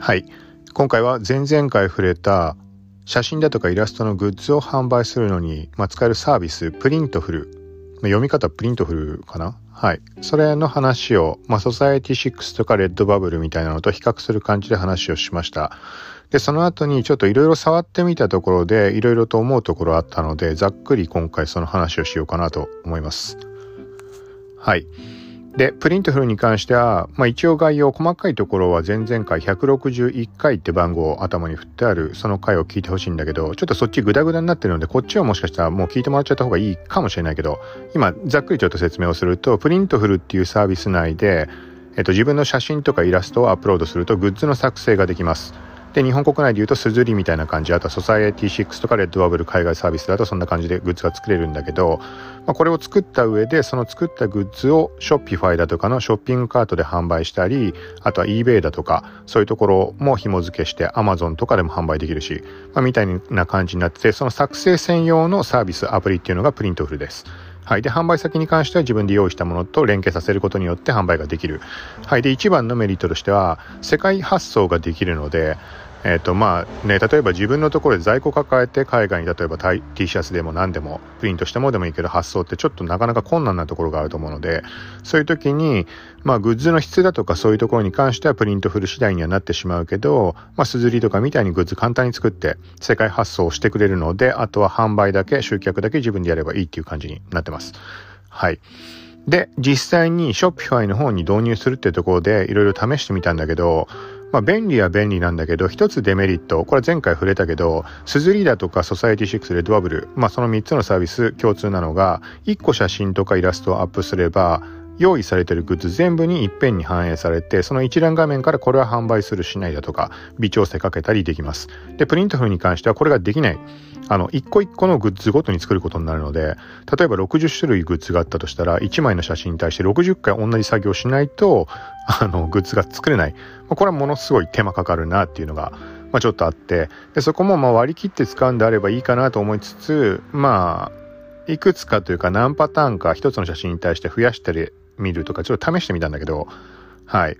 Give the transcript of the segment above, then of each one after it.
はい。今回は前々回触れた写真だとかイラストのグッズを販売するのに、まあ、使えるサービス Printful、読み方 Printful かな？はい。それの話を、まあ、 Society6 とか RedBubble みたいなのと比較する感じで話をしました。でその後にちょっといろいろ触ってみたところでいろいろと思うところあったのでざっくり今回その話をしようかなと思います。はい。で、 Printful に関しては、まあ、一応概要、細かいところは前々回161回って番号を頭に振ってある、その回を聞いてほしいんだけど、ちょっとそっちグダグダになってるので、こっちはもしかしたらもう聞いてもらっちゃった方がいいかもしれないけど、今、ざっくりちょっと説明をすると、 Printful っていうサービス内で、えっと、自分の写真とかイラストをアップロードすると、グッズの作成ができます。で、日本国内で言うと、すずりみたいな感じ、あとは Society6 とか RedBubble 海外サービスだとそんな感じでグッズが作れるんだけど、まあ、これを作った上で、その作ったグッズを Shopify だとかのショッピングカートで販売したり、あとは eBay だとか、そういうところも紐付けして Amazon とかでも販売できるし、まあ、みたいな感じになってて、その作成専用のサービス、アプリっていうのが Printful です。はい。で、販売先に関しては自分で用意したものと連携させることによって販売ができる。はい。で、一番のメリットとしては、世界発送ができるので、えーとまあね、例えば自分のところで在庫抱えて海外に例えば T シャツでも何でもプリントしてもでもいいけど発送ってちょっとなかなか困難なところがあると思うのでそういう時に、まあ、グッズの質だとかそういうところに関しては Printful 次第にはなってしまうけど、まあ、すずりとかみたいにグッズ簡単に作って世界発送してくれるのであとは販売だけ集客だけ自分でやればいいっていう感じになってます。はい。で、実際に Shopify の方に導入するっていうところでいろいろ試してみたんだけど、まあ、便利は便利なんだけど、一つデメリット、これは前回触れたけど、スズリだとか Society6、RedBubble、まあ、その3つのサービス共通なのが、1個写真とかイラストをアップすれば、用意されてるグッズ全部にいっぺんに反映されて、その一覧画面からこれは販売するしないだとか、微調整かけたりできます。で、プリントフに関してはこれができない。あの、一個一個のグッズごとに作ることになるので、例えば60種類グッズがあったとしたら、1枚の写真に対して60回同じ作業しないと、あの、グッズが作れない。これはものすごい手間かかるなっていうのが、まあ、ちょっとあって、でそこもまあ割り切って使うんであればいいかなと思いつつ、まあ、いくつかというか何パターンか一つの写真に対して増やしたり見るとかちょっと試してみたんだけど、はい。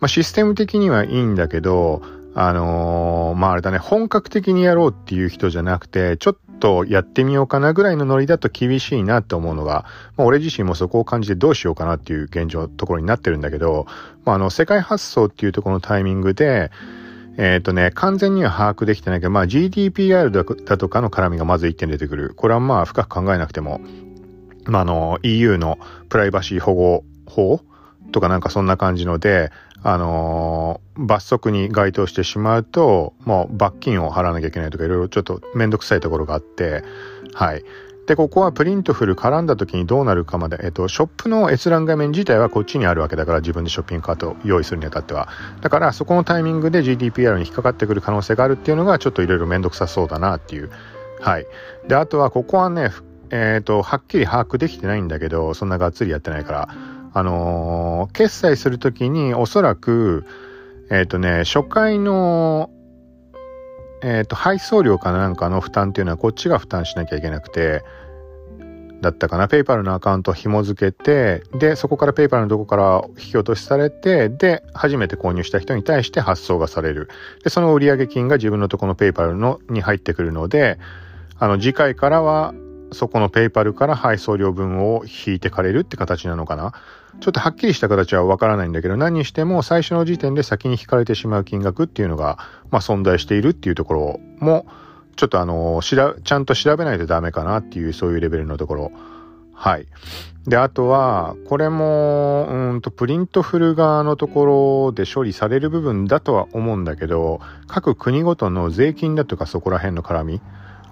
まあ、システム的にはいいんだけど、あのー、まあ、あれだね、本格的にやろうっていう人じゃなくて、ちょっとやってみようかなぐらいのノリだと厳しいなって思うのが、まあ、俺自身もそこを感じてどうしようかなっていう現状のところになってるんだけど、まあ、あの、世界発送っていうところのタイミングで、えっ、とね、完全には把握できてないけど、まあ GDPR だとかの絡みがまず1点出てくる。これはま深く考えなくてもまあ、あの、EU のプライバシー保護法とかなんかそんな感じので、あのー、罰則に該当してしまうと、もう罰金を払わなきゃいけないとかいろいろちょっとめんどくさいところがあって、はい。で、ここはプリントフル絡んだ時にどうなるかまで、えっと、ショップの閲覧画面自体はこっちにあるわけだから自分でショッピングカートを用意するにあたっては。だからそこのタイミングで GDPR に引っかかってくる可能性があるっていうのがちょっといろいろめんどくさそうだなっていう。はい。で、あとはここはね、えっ、ー、と、はっきり把握できてないんだけど、そんながっつりやってないから、あのー、決済するときにおそらく、えっ、ー、とね、初回の、えっ、と、配送料かなんかの負担っていうのはこっちが負担しなきゃいけなくて、だったかな。ペイパルのアカウントを紐付けて、で、そこからペイパルのどこから引き落としされて、で、初めて購入した人に対して発送がされる。で、その売上金が自分のとこの PayPal のに入ってくるので、あの、次回からは、そこの PayPal から配送料分を引いてかれるって形なのかな？ちょっとはっきりした形はわからないんだけど、何にしても最初の時点で先に引かれてしまう金額っていうのが、まあ、存在しているっていうところも、ちょっとあの、しら、ちゃんと調べないとダメかなっていう、そういうレベルのところ。はい。で、あとは、これも、うんと、 Printful 側のところで処理される部分だとは思うんだけど、各国ごとの税金だとかそこら辺の絡み。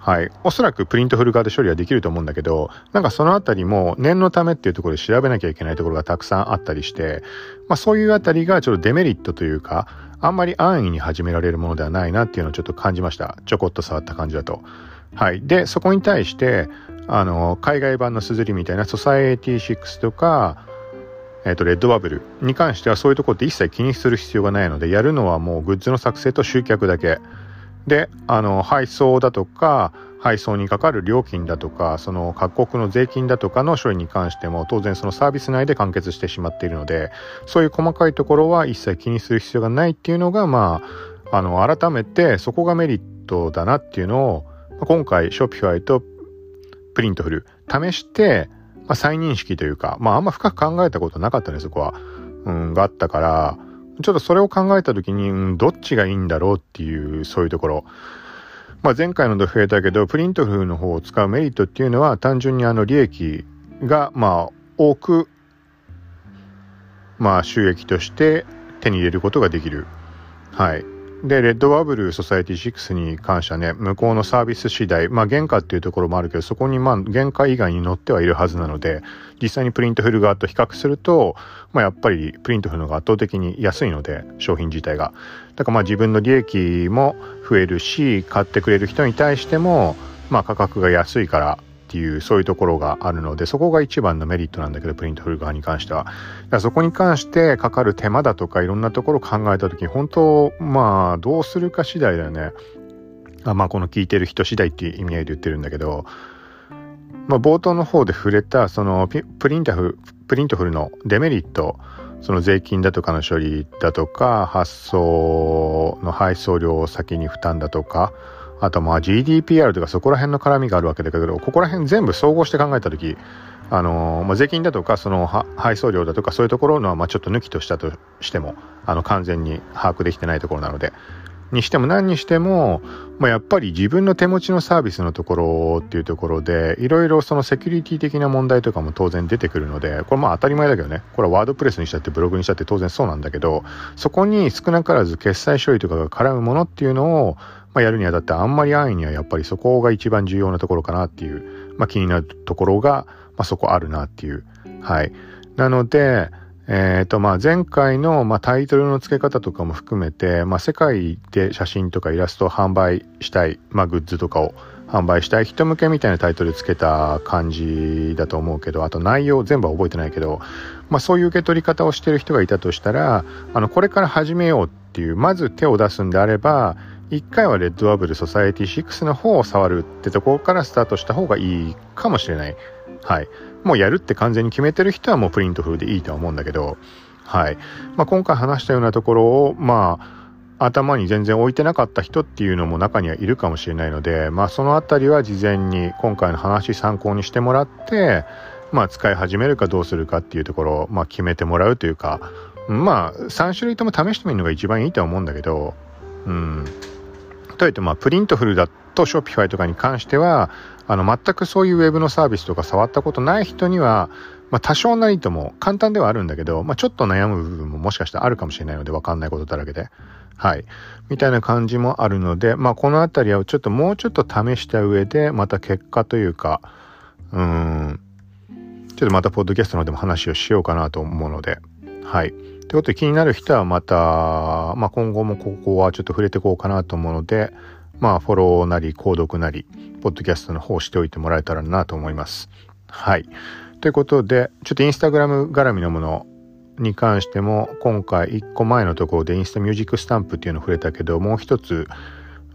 はい。おそらく Printful 側で処理はできると思うんだけど、なんかそのあたりも念のためっていうところで調べなきゃいけないところがたくさんあったりして、まあそういうあたりがちょっとデメリットというか、あんまり安易に始められるものではないなっていうのをちょっと感じました。ちょこっと触った感じだと。はい。で、そこに対して、あの、海外版のすずりみたいな Society6とか、えっ、と、レッドバブルに関してはそういうとこって一切気にする必要がないので、やるのはもうグッズの作成と集客だけ。で、あの、配送だとか、配送にかかる料金だとか、その各国の税金だとかの処理に関しても当然そのサービス内で完結してしまっているので、そういう細かいところは一切気にする必要がないっていうのが、まああの、改めてそこがメリットだなっていうのを、今回 Shopify とPrintful 試して、まあ、再認識というか、まああんま深く考えたことなかったね、そこは。うん、があったから、ちょっとそれを考えた時に、うん、どっちがいいんだろうっていう、そういうところ。まあ前回ので増えたけど、 Printful の方を使うメリットっていうのは、単純にあの利益が、まあ多く、まあ収益として手に入れることができる。はい。で、 RedBubble Society6に関してはね、向こうのサービス次第、まあ原価っていうところもあるけど、そこにまあ原価以外に乗ってはいるはずなので、実際に Printful 側と比較すると、まあやっぱり Printful の方が圧倒的に安いので、商品自体が。だからまあ自分の利益も増えるし、買ってくれる人に対しても、まあ価格が安いから、っていうそういうところがあるのでそこが一番のメリットなんだけど Printful 側に関しては。だからそこに関してかかる手間だとかいろんなところを考えた時に本当まあどうするか次第だよね。あまあこの聞いてる人次第っていう意味合いで言ってるんだけど。まあ冒頭の方で触れたそのプリンタフ Printful のデメリットその税金だとかの処理だとか発送の配送料を先に負担だとかあとまあ GDPR とかそこら辺の絡みがあるわけだけど、ここら辺全部総合して考えたとき、あのー、まあ、税金だとか、その配送料だとか、そういうところのは、まあ、ちょっと抜きとしたとしても、あの、完全に把握できてないところなので、にしても何にしても、まあ、やっぱり自分の手持ちのサービスのところっていうところで、いろいろそのセキュリティ的な問題とかも当然出てくるので、これまあ当たり前だけどね、これはワードプレスにしたってブログにしたって当然そうなんだけど、そこに少なからず決済処理とかが絡むものっていうのを、まあ、やるにあたってあんまり安易にはやっぱりそこが一番重要なところかなっていう、まあ、気になるところが、まあ、そこあるなっていう。はい。なので、えっ、ー、と、まあ、前回の、まあ、タイトルの付け方とかも含めて、まあ、世界で写真とかイラストを販売したい、まあ、グッズとかを販売したい人向けみたいなタイトルつけた感じだと思うけど、あと内容全部は覚えてないけど、まあ、そういう受け取り方をしてる人がいたとしたら、あの、これから始めようっていう、まず手を出すんであれば、一回は RedBubble Society6の方を触るってところからスタートした方がいいかもしれない。はい。もうやるって完全に決めてる人はもう Printful でいいとは思うんだけど、はい。まあ、今回話したようなところを、まあ、頭に全然置いてなかった人っていうのも中にはいるかもしれないので、まあ、そのあたりは事前に今回の話参考にしてもらって、まあ、使い始めるかどうするかっていうところを、まあ、決めてもらうというか、まあ、3種類とも試してみるのが一番いいとは思うんだけど、うん。例えてまあプリントフルだと Shopify とかに関してはあの全くそういうウェブのサービスとか触ったことない人には、まあ、多少なりとも簡単ではあるんだけど、まあ、ちょっと悩む部分ももしかしたらあるかもしれないので分かんないことだらけで。はい。みたいな感じもあるので、まあ、このあたりはちょっともうちょっと試した上で、また結果というか、うん、ちょっとまたポッドキャストのでも話をしようかなと思うので、はい。ということで気になる人はまた、まあ、今後もここはちょっと触れていこうかなと思うので、まあ、フォローなり、購読なり、ポッドキャストの方しておいてもらえたらなと思います。はい。ということで、ちょっとインスタグラム絡みのものに関しても、今回1個前のところでインスタミュージックスタンプっていうの触れたけど、もう一つ、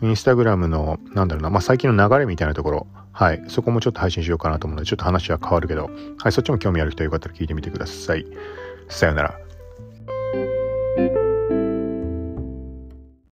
インスタグラムの、なんだろうな、まあ、最近の流れみたいなところ、はい。そこもちょっと配信しようかなと思うので、ちょっと話は変わるけど、はい。そっちも興味ある人よかったら聞いてみてください。さよなら。